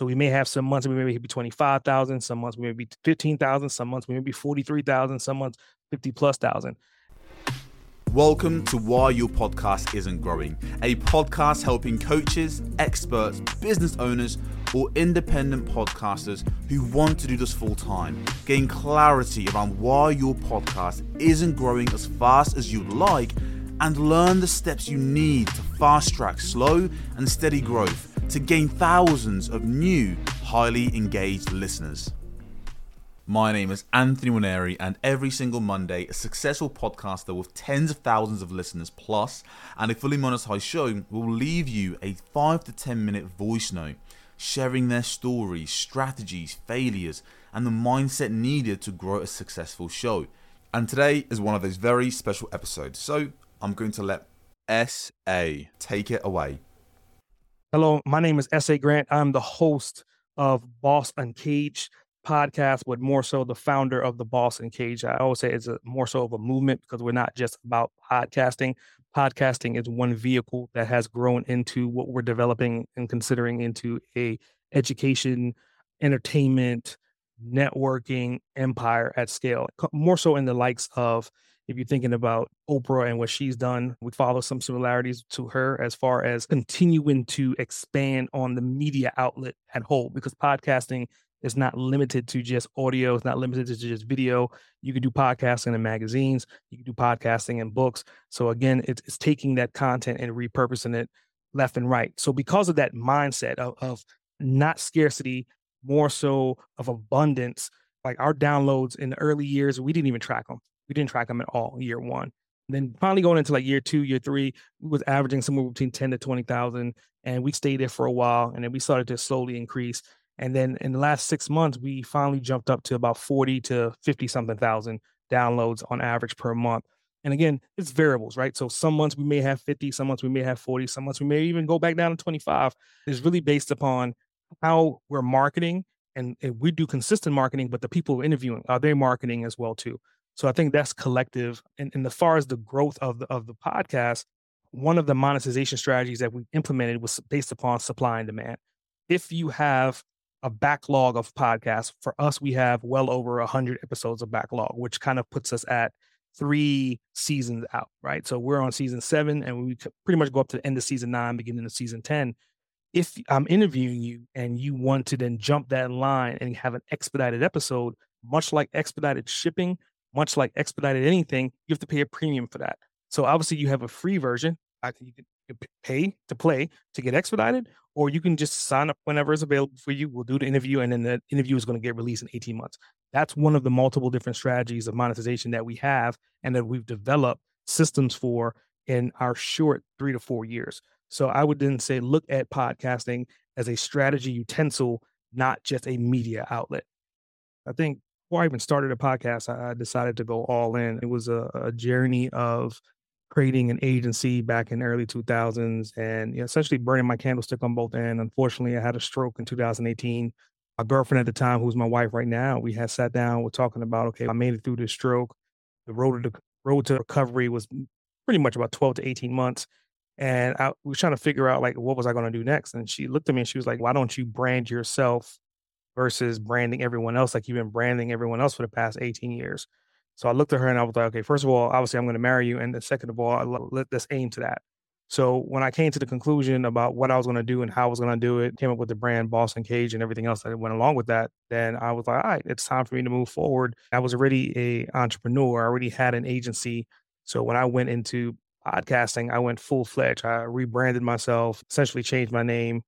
So we may have some months we may be 25,000, some months we may be 15,000, some months we may be 43,000, some months 50 plus thousand. Welcome to Why Your Podcast Isn't Growing, a podcast helping coaches, experts, business owners, or independent podcasters who want to do this full time gain clarity around why your podcast isn't growing as fast as you'd like and learn the steps you need to fast track slow and steady growth to gain thousands of new, highly engaged listeners. My name is Anthony Waneri, and every single Monday, a successful podcaster with tens of thousands of listeners plus and a fully monetized show will leave you a 5 to 10 minute voice note sharing their stories, strategies, failures, and the mindset needed to grow a successful show. And today is one of those very special episodes. So I'm going to let SA take it away. Hello, my name is S.A. Grant. I'm the host of Boss Uncaged podcast, but more so the founder of the Boss Uncaged. I always say it's a, more so of a movement because we're not just about podcasting. Podcasting is one vehicle that has grown into what we're developing and considering into a education, entertainment, networking empire at scale. More so in the likes of if you're thinking about Oprah and what she's done, we follow some similarities to her as far as continuing to expand on the media outlet at whole, because podcasting is not limited to just audio. It's not limited to just video. You can do podcasting in magazines. You can do podcasting in books. So again, it's, it's taking that content and repurposing it left and right. So because of that mindset of, of not scarcity, more so of abundance, like our downloads in the early years, we didn't even track them. We didn't track them at all year one. And then finally going into like year two, year three, we was averaging somewhere between 10 to 20,000. And we stayed there for a while. And then we started to slowly increase. And then in the last six months, we finally jumped up to about 40 to 50 something thousand downloads on average per month. And again, it's variables, right? So some months we may have 50, some months we may have 40, some months we may even go back down to 25. It's really based upon how we're marketing and, and we do consistent marketing, but the people we're interviewing, are they marketing as well too? So I think that's collective. And, and as far as the growth of the of the podcast, one of the monetization strategies that we implemented was based upon supply and demand. If you have a backlog of podcasts. For us, we have well over 100 episodes of backlog, which kind of puts us at three seasons out, right? So we're on season seven and we pretty much go up to the end of season nine, beginning of season 10. If I'm interviewing you and you want to then jump that line and have an expedited episode, much like expedited shipping, much like expedited anything, you have to pay a premium for that. So obviously you have a free version. You can pay to play to get expedited, or you can just sign up whenever it's available for you. We'll do the interview, and then the interview is going to get released in 18 months. That's one of the multiple different strategies of monetization that we have and that we've developed systems for in our short three to four years. So I would then say look at podcasting as a strategy utensil, not just a media outlet. I think before I even started a podcast, I decided to go all in. It was a, a journey of creating an agency back in early 2000s and you know, essentially burning my candlestick on both ends. Unfortunately, I had a stroke in 2018. My girlfriend at the time, who's my wife right now, we had sat down, we're talking about, okay, I made it through this stroke. The road to the road to recovery was pretty much about 12 to 18 months. And I was trying to figure out like what was I going to do next. And she looked at me and she was like, why don't you brand yourself versus branding everyone else like you've been branding everyone else for the past 18 years? So I looked at her and I was like, okay, first of all, obviously I'm going to marry you. And second of all, let, us aim to that. So when I came to the conclusion about what I was going to do and how I was going to do it, came up with the brand Boss Uncaged and everything else that went along with that, then I was like, all right, it's time for me to move forward. I was already a entrepreneur. I already had an agency. So when I went into podcasting, I went full fledged. I rebranded myself, essentially changed my name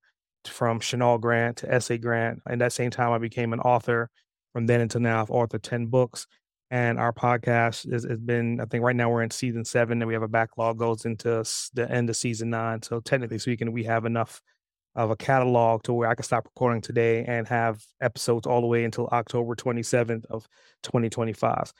from Chanel Grant to SA Grant. And that same time, I became an author. From then until now, I've authored 10 books and our podcast has, been i think right now we're in season seven and we have a backlog goes into the end of season nine so technically speaking we have enough of a catalog to where i can stop recording today and have episodes all the way until october 27th of 2025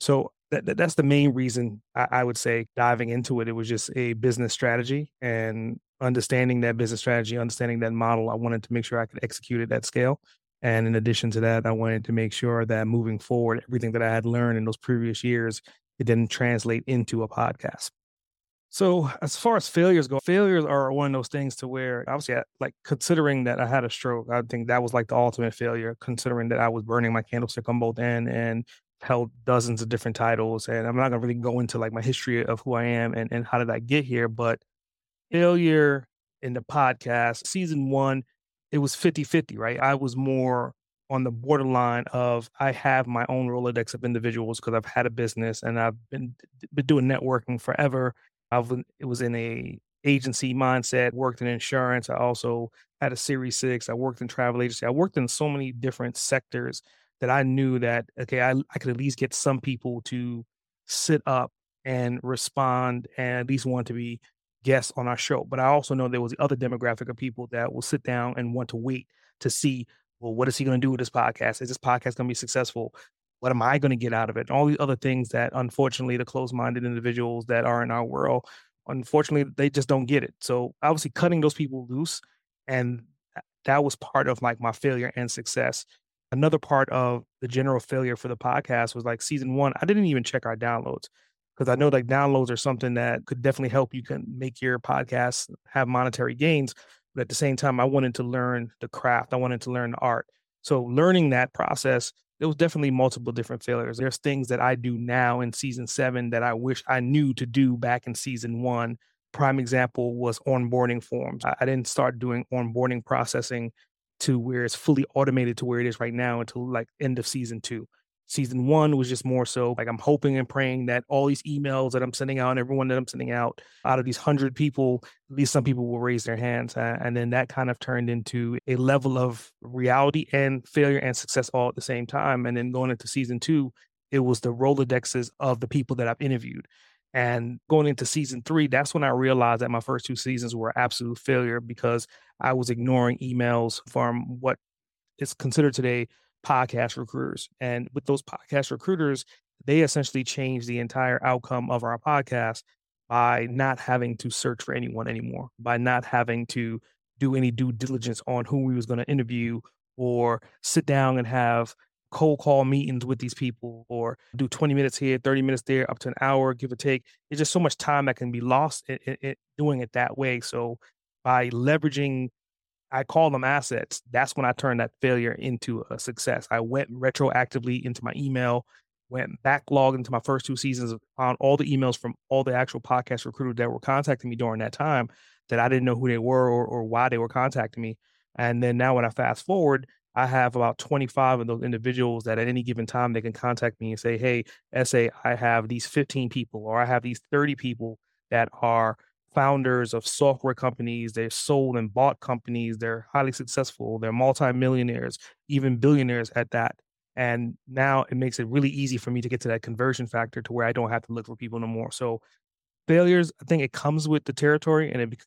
so that, that that's the main reason I, I would say diving into it it was just a business strategy and understanding that business strategy understanding that model i wanted to make sure i could execute it at scale and in addition to that, I wanted to make sure that moving forward, everything that I had learned in those previous years, it didn't translate into a podcast. So as far as failures go, failures are one of those things to where obviously, I, like considering that I had a stroke, I think that was like the ultimate failure. Considering that I was burning my candlestick on both end and held dozens of different titles, and I'm not gonna really go into like my history of who I am and and how did I get here, but failure in the podcast season one, it was 50-50, right? I was more on the borderline of I have my own Rolodex of individuals because I've had a business and I've been been doing networking forever I've it was in a agency mindset, worked in insurance. I also had a Series Six. I worked in travel agency. I worked in so many different sectors that I knew that okay, I, I could at least get some people to sit up and respond and at least want to be guests on our show. But I also know there was the other demographic of people that will sit down and want to wait to see, well, what is he going to do with this podcast? Is this podcast going to be successful? what am I going to get out of it? And All these other things that unfortunately the closed-minded individuals that are in our world, unfortunately, they just don't get it. So obviously cutting those people loose and that was part of like my failure and success. Another part of the general failure for the podcast was like season one, I didn't even check our downloads because I know like downloads are something that could definitely help you can make your podcast have monetary gains. But at the same time, I wanted to learn the craft. I wanted to learn the art. So learning that process there was definitely multiple different failures. There's things that I do now in season seven that I wish I knew to do back in season one. Prime example was onboarding forms. I, didn't start doing onboarding processing to where it's fully automated to where it is right now until like end of season two. Season one was just more so like I'm hoping and praying that all these emails that I'm sending out and everyone that I'm sending out, out of these hundred people, at least some people will raise their hands. And then that kind of turned into a level of reality and failure and success all at the same time. And then going into season two, it was the Rolodexes of the people that I've interviewed. And going into season three, that's when I realized that my first two seasons were absolute failure because I was ignoring emails from what is considered today podcast recruiters. And with those podcast recruiters, they essentially change the entire outcome of our podcast by not having to search for anyone anymore, by not having to do any due diligence on who we was going to interview or sit down and have cold call meetings with these people or do 20 minutes here 30 minutes there up to an hour give or take it's just so much time that can be lost in, in, in doing it that way so by leveraging I call them assets. That's when I turned that failure into a success. I went retroactively into my email, went backlog into my first two seasons, found all the emails from all the actual podcast recruiters that were contacting me during that time that I didn't know who they were or, or why they were contacting me. And then now when I fast forward, I have about 25 of those individuals that at any given time they can contact me and say, Hey, SA, I have these 15 people or I have these 30 people that are founders of software companies. They've sold and bought companies. They're highly successful. They're multimillionaires, even billionaires at that. And now it makes it really easy for me to get to that conversion factor to where I don't have to look for people no more. So failures, I think it comes with the territory and it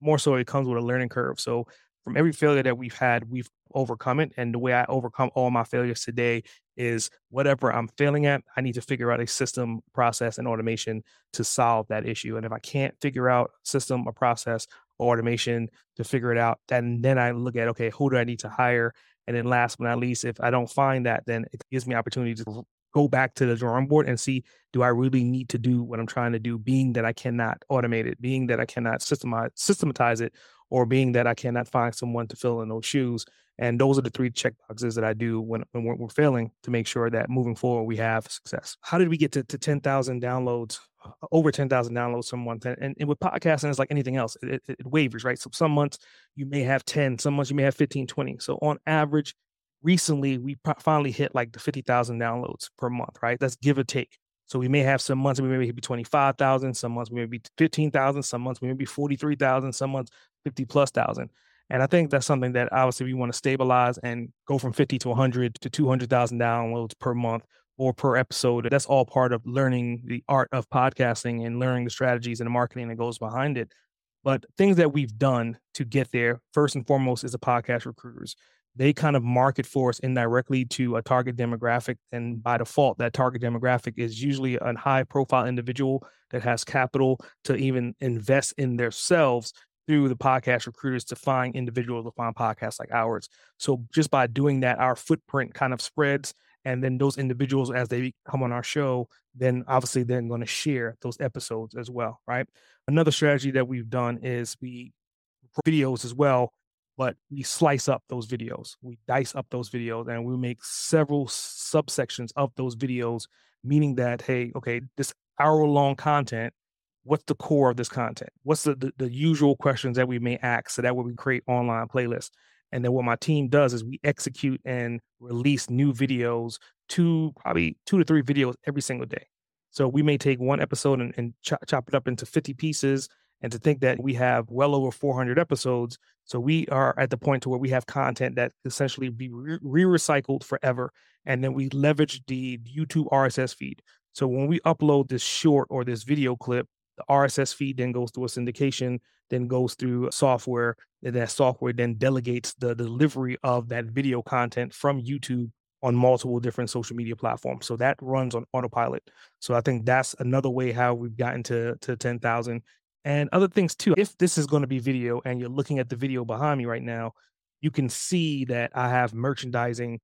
more so it comes with a learning curve. So from every failure that we've had, we've overcome it. And the way I overcome all my failures today is whatever I'm failing at, I need to figure out a system, process, and automation to solve that issue. And if I can't figure out system, a process, or automation to figure it out, then then I look at okay, who do I need to hire? And then last but not least, if I don't find that, then it gives me opportunity to go back to the drawing board and see do I really need to do what I'm trying to do, being that I cannot automate it, being that I cannot systemize systematize it, or being that I cannot find someone to fill in those shoes. And those are the three check boxes that I do when, when we're, we're, failing to make sure that moving forward we have success. How did we get to, to 10,000 downloads, uh, over 10,000 downloads some month? And, and, with podcasting, it's like anything else, it, it, it wavers, right? So some months you may have 10, some months you may have 15, 20. So on average, recently we finally hit like the 50,000 downloads per month, right? That's give or take. So we may have some months we may be 25,000, some months we may be 15,000, some months we may be 43,000, some months 50 plus thousand. And I think that's something that obviously we want to stabilize and go from 50 to 100 to 200,000 downloads per month or per episode. That's all part of learning the art of podcasting and learning the strategies and the marketing that goes behind it. But things that we've done to get there, first and foremost, is the podcast recruiters they kind of market for us indirectly to a target demographic. And by default, that target demographic is usually a high profile individual that has capital to even invest in themselves through the podcast recruiters to find individuals to find podcasts like ours. So just by doing that, our footprint kind of spreads And then those individuals, as they come on our show, then obviously they're going to share those episodes as well, right? Another strategy that we've done is we videos as well, but we slice up those videos. We dice up those videos and we make several subsections of those videos, meaning that, hey, okay, this hour long content, what's the core of this content? What's the, the, the usual questions that we may ask so that way we create online playlists? And then what my team does is we execute and release new videos, two, probably two to three videos every single day. So we may take one episode and, and chop it up into 50 pieces. And to think that we have well over 400 episodes, so we are at the point to where we have content that essentially be re-recycled forever, and then we leverage the YouTube RSS feed. So when we upload this short or this video clip, the RSS feed then goes through a syndication, then goes through software, and that software then delegates the delivery of that video content from YouTube on multiple different social media platforms. So that runs on autopilot. So I think that's another way how we've gotten to to 10,000 and other things too. If this is going to be video and you're looking at the video behind me right now, you can see that I have merchandising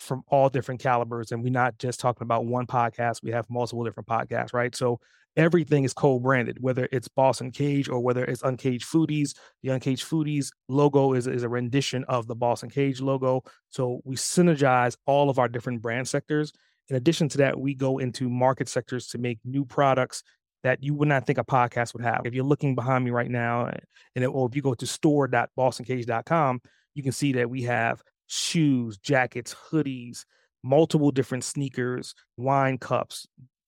from all different calibers and we're not just talking about one podcast, we have multiple different podcasts, right? So everything is co-branded, whether it's Boss Uncaged or whether it's Uncaged Foodies. The Uncaged Foodies logo is, is a rendition of the Boss Uncaged logo. So we synergize all of our different brand sectors. In addition to that, we go into market sectors to make new products that you would not think a podcast would have. If you're looking behind me right now, and it, or if you go to store.bossuncaged.com, you can see that we have shoes, jackets, hoodies, multiple different sneakers, wine cups,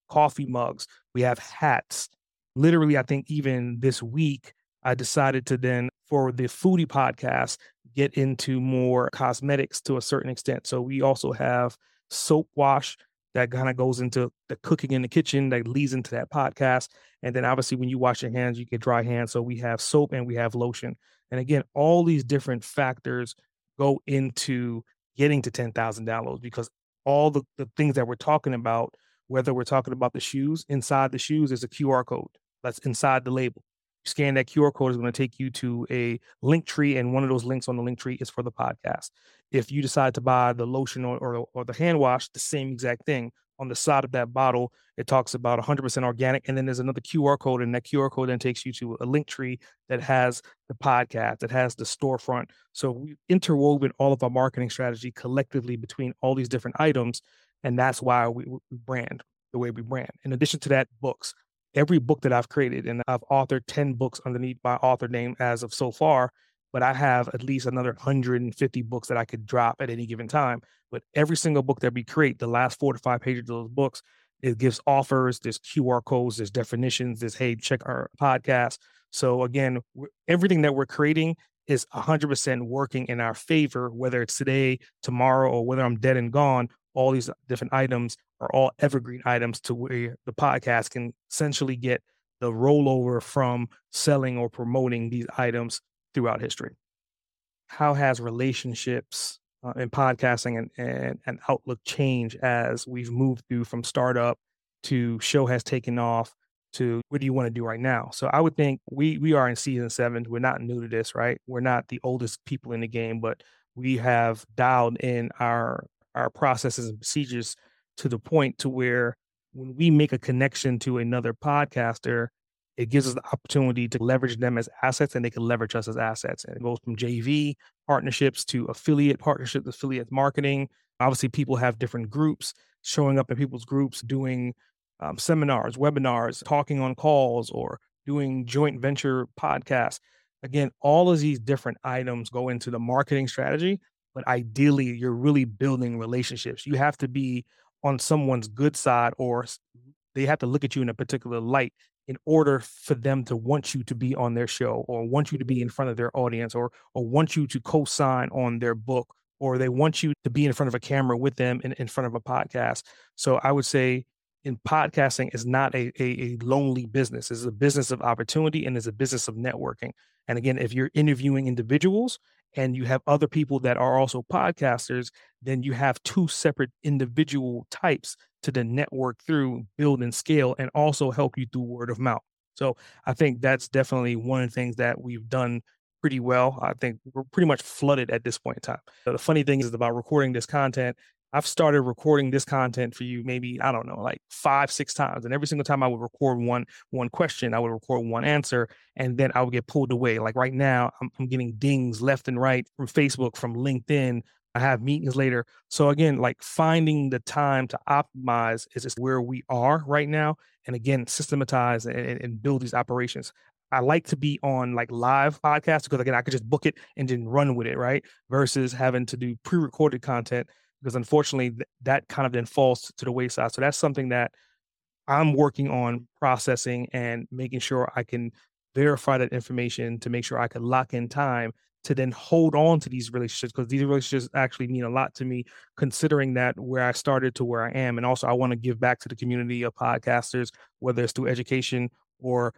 coffee mugs. We have hats. Literally, I think even this week, I decided to then, for the foodie podcast, get into more cosmetics to a certain extent. So we also have soap wash that kind of goes into the cooking in the kitchen that leads into that podcast. And then obviously when you wash your hands, you get dry hands. So we have soap and we have lotion. And again, all these different factors go into getting to 10,000 downloads because all the, the things that we're talking about whether we're talking about the shoes, inside the shoes is a QR code that's inside the label. Scan that QR code is going to take you to a link tree, and one of those links on the link tree is for the podcast. If you decide to buy the lotion or, or, or the hand wash, the same exact thing. On the side of that bottle, it talks about 100% organic, and then there's another QR code, and that QR code then takes you to a link tree that has the podcast, that has the storefront. So we interwoven all of our marketing strategy collectively between all these different items and that's why we, we brand the way we brand. In addition to that, books. Every book that I've created, and I've authored 10 books underneath my author name as of so far, but I have at least another 150 books that I could drop at any given time. But every single book that we create, the last four to five pages of those books, it gives offers, there's QR codes, there's definitions, there's hey, check our podcast. So again, everything that we're creating is 100% working in our favor, whether it's today, tomorrow, or whether I'm dead and gone, all these different items are all evergreen items to where the podcast can essentially get the rollover from selling or promoting these items throughout history. How has relationships uh, in podcasting and, and, and outlook change as we've moved through from startup to show has taken off to what do you want to do right now? So I would think we we are in season seven. We're not new to this, right? We're not the oldest people in the game, but we have dialed in our our processes and procedures to the point to where when we make a connection to another podcaster, it gives us the opportunity to leverage them as assets and they can leverage us as assets. And it goes from JV partnerships to affiliate partnerships, affiliate marketing. Obviously, people have different groups showing up in people's groups, doing um, seminars, webinars, talking on calls, or doing joint venture podcasts. Again, all of these different items go into the marketing strategy but ideally you're really building relationships. You have to be on someone's good side or they have to look at you in a particular light in order for them to want you to be on their show or want you to be mm-hmm. in front of their audience or or want you to co-sign on their book or they want you to be in front of a camera with them in, in front of a podcast. So I would say in podcasting is not a, a, a lonely business. It's a business of opportunity and it's a business of networking. And again, if you're interviewing individuals and you have other people that are also podcasters, then you have two separate individual types to then network through, build and scale, and also help you through word of mouth. So I think that's definitely one of the things that we've done pretty well. I think we're pretty much flooded at this point in time. So the funny thing is about recording this content. I've started recording this content for you maybe, I don't know, like five, six times. And every single time I would record one one question, I would record one answer, and then I would get pulled away. Like right now, I'm, I'm getting dings left and right from Facebook, from LinkedIn. I have meetings later. So again, like finding the time to optimize is just where we are right now. And again, systematize and, and build these operations. I like to be on like live podcasts because again, I could just book it and then run with it, right? Versus having to do pre-recorded content because unfortunately th- that kind of then falls to the wayside. So that's something that I'm working on processing and making sure I can verify that information to make sure I can lock in time to then hold on to these relationships because these relationships actually mean a lot to me considering that where I started to where I am and also I want to give back to the community of podcasters whether it's through education or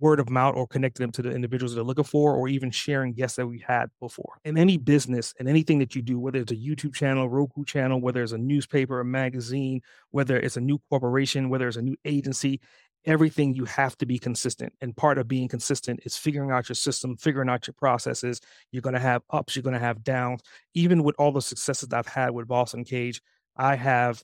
word of mouth or connecting them to the individuals they're looking for, or even sharing guests that we had before. In any business and anything that you do, whether it's a YouTube channel, Roku channel, whether it's a newspaper, a magazine, whether it's a new corporation, whether it's a new agency, everything you have to be consistent. And part of being consistent is figuring out your system, figuring out your processes. You're going to have ups, you're going to have downs. Even with all the successes I've had with Boss Cage, I have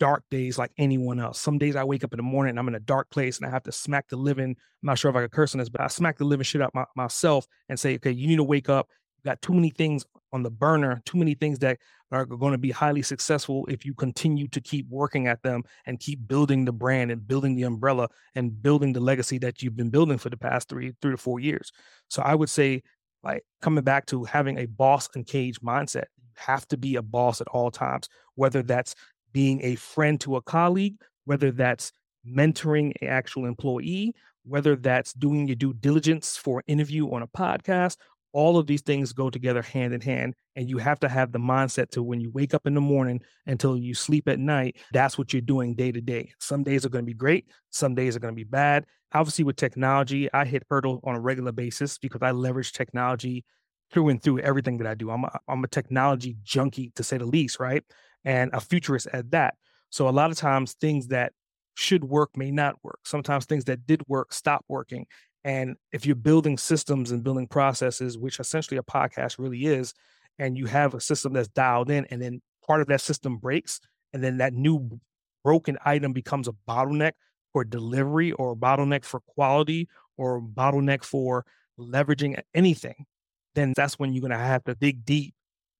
dark days like anyone else. Some days I wake up in the morning and I'm in a dark place and I have to smack the living. I'm not sure if I could curse on this, but I smack the living shit out my, myself and say, okay, you need to wake up. You got too many things on the burner, too many things that are going to be highly successful if you continue to keep working at them and keep building the brand and building the umbrella and building the legacy that you've been building for the past three, three to four years. So I would say, like coming back to having a Boss Uncaged mindset, you have to be a boss at all times, whether that's being a friend to a colleague, whether that's mentoring an actual employee, whether that's doing your due diligence for an interview on a podcast, all of these things go together hand in hand. And you have to have the mindset to when you wake up in the morning until you sleep at night, that's what you're doing day to day. Some days are going to be great, some days are going to be bad. Obviously, with technology, I hit hurdle on a regular basis because I leverage technology through and through everything that I do. I'm a, I'm a technology junkie to say the least, right? And a futurist at that. So a lot of times things that should work may not work. Sometimes things that did work stop working. And if you're building systems and building processes, which essentially a podcast really is, and you have a system that's dialed in, and then part of that system breaks, and then that new broken item becomes a bottleneck for delivery or a bottleneck for quality or a bottleneck for leveraging anything, then that's when you're going to have to dig deep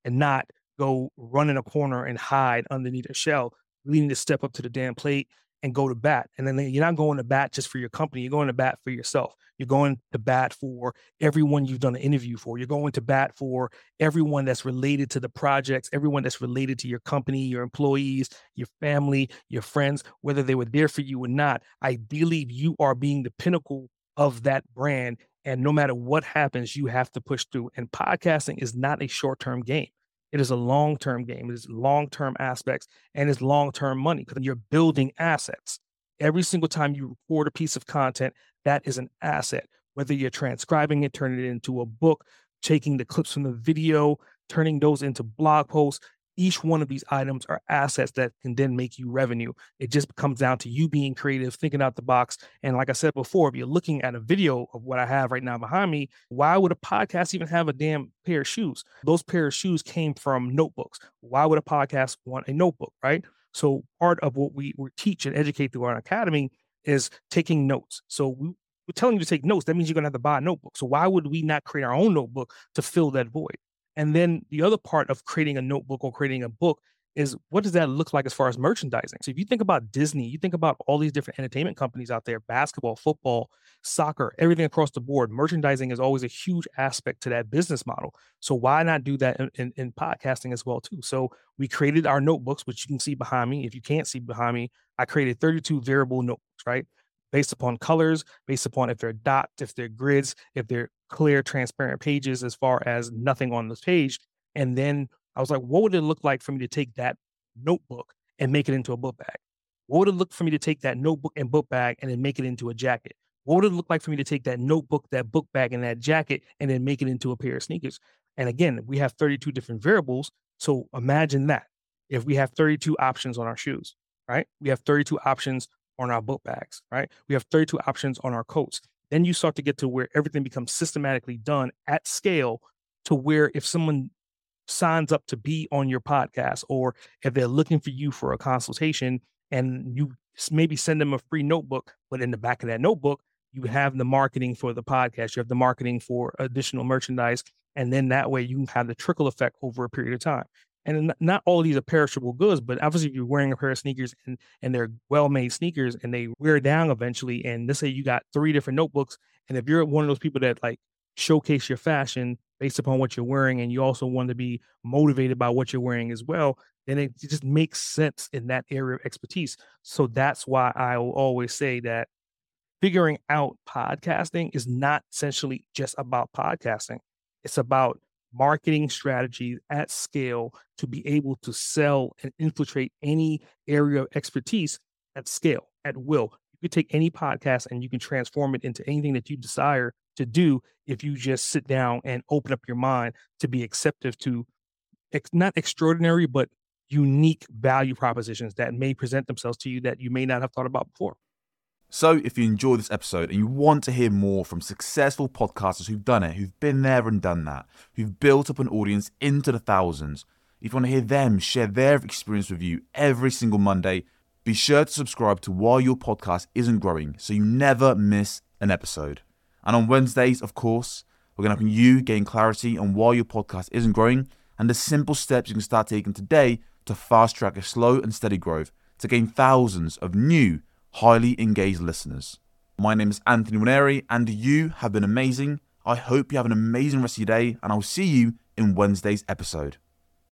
and not go run in a corner and hide underneath a shell. You need to step up to the damn plate and go to bat. And then you're not going to bat just for your company. You're going to bat for yourself. You're going to bat for everyone you've done an interview for. You're going to bat for everyone that's related to the projects, everyone that's related to your company, your employees, your family, your friends, whether they were there for you or not. Ideally, you are being the pinnacle of that brand. And no matter what happens, you have to push through. And podcasting is not a short term game. It is a long term game. It is long term aspects and it's long term money because you're building assets. Every single time you record a piece of content, that is an asset. Whether you're transcribing it, turning it into a book, taking the clips from the video, turning those into blog posts, each one of these items are assets that can then make you revenue. It just comes down to you being creative, thinking out the box. And like I said before, if you're looking at a video of what I have right now behind me, why would a podcast even have a damn pair of shoes? Those pair of shoes came from notebooks. Why would a podcast want a notebook, right? So part of what we, teach and educate through our academy is taking notes. So we, we're telling you to take notes. That means you're going to have to buy a notebook. So why would we not create our own notebook to fill that void? And then the other part of creating a notebook or creating a book is what does that look like as far as merchandising? So if you think about Disney, you think about all these different entertainment companies out there, basketball, football, soccer, everything across the board. Merchandising is always a huge aspect to that business model. So why not do that in, in, in podcasting as well too? So we created our notebooks, which you can see behind me. If you can't see behind me, I created 32 variable notebooks, right? Based upon colors, based upon if they're dots, if they're grids, if they're clear, transparent pages as far as nothing on this page. And then I was like, what would it look like for me to take that notebook and make it into a book bag? What would it look for me to take that notebook and book bag and then make it into a jacket? What would it look like for me to take that notebook, that book bag, and that jacket and then make it into a pair of sneakers? And again, we have 32 different variables. So imagine that if we have 32 options on our shoes, right? We have 32 options on our book bags, right? We have 32 options on our coats. Then you start to get to where everything becomes systematically done at scale to where if someone signs up to be on your podcast or if they're looking for you for a consultation and you maybe send them a free notebook, but in the back of that notebook, you have the marketing for the podcast, you have the marketing for additional merchandise, and then that way you can have the trickle effect over a period of time. And not all of these are perishable goods, but obviously if you're wearing a pair of sneakers and and they're well-made sneakers and they wear down eventually, and let's say you got three different notebooks, and if you're one of those people that like showcase your fashion based upon what you're wearing, and you also want to be motivated by what you're wearing as well, then it just makes sense in that area of expertise. So that's why I will always say that figuring out podcasting is not essentially just about podcasting. It's about marketing strategies at scale to be able to sell and infiltrate any area of expertise at scale, at will. You could take any podcast and you can transform it into anything that you desire to do if you just sit down and open up your mind to be acceptive to ex- not extraordinary, but unique value propositions that may present themselves to you that you may not have thought about before. So, if you enjoy this episode and you want to hear more from successful podcasters who've done it, who've been there and done that, who've built up an audience into the thousands, if you want to hear them share their experience with you every single Monday, be sure to subscribe to Why Your Podcast Isn't Growing so you never miss an episode. And on Wednesdays, of course, we're going to help you gain clarity on why your podcast isn't growing and the simple steps you can start taking today to fast track a slow and steady growth to gain thousands of new highly engaged listeners. My name is Anthony Waneri, and you have been amazing. I hope you have an amazing rest of your day, and I'll see you in Wednesday's episode.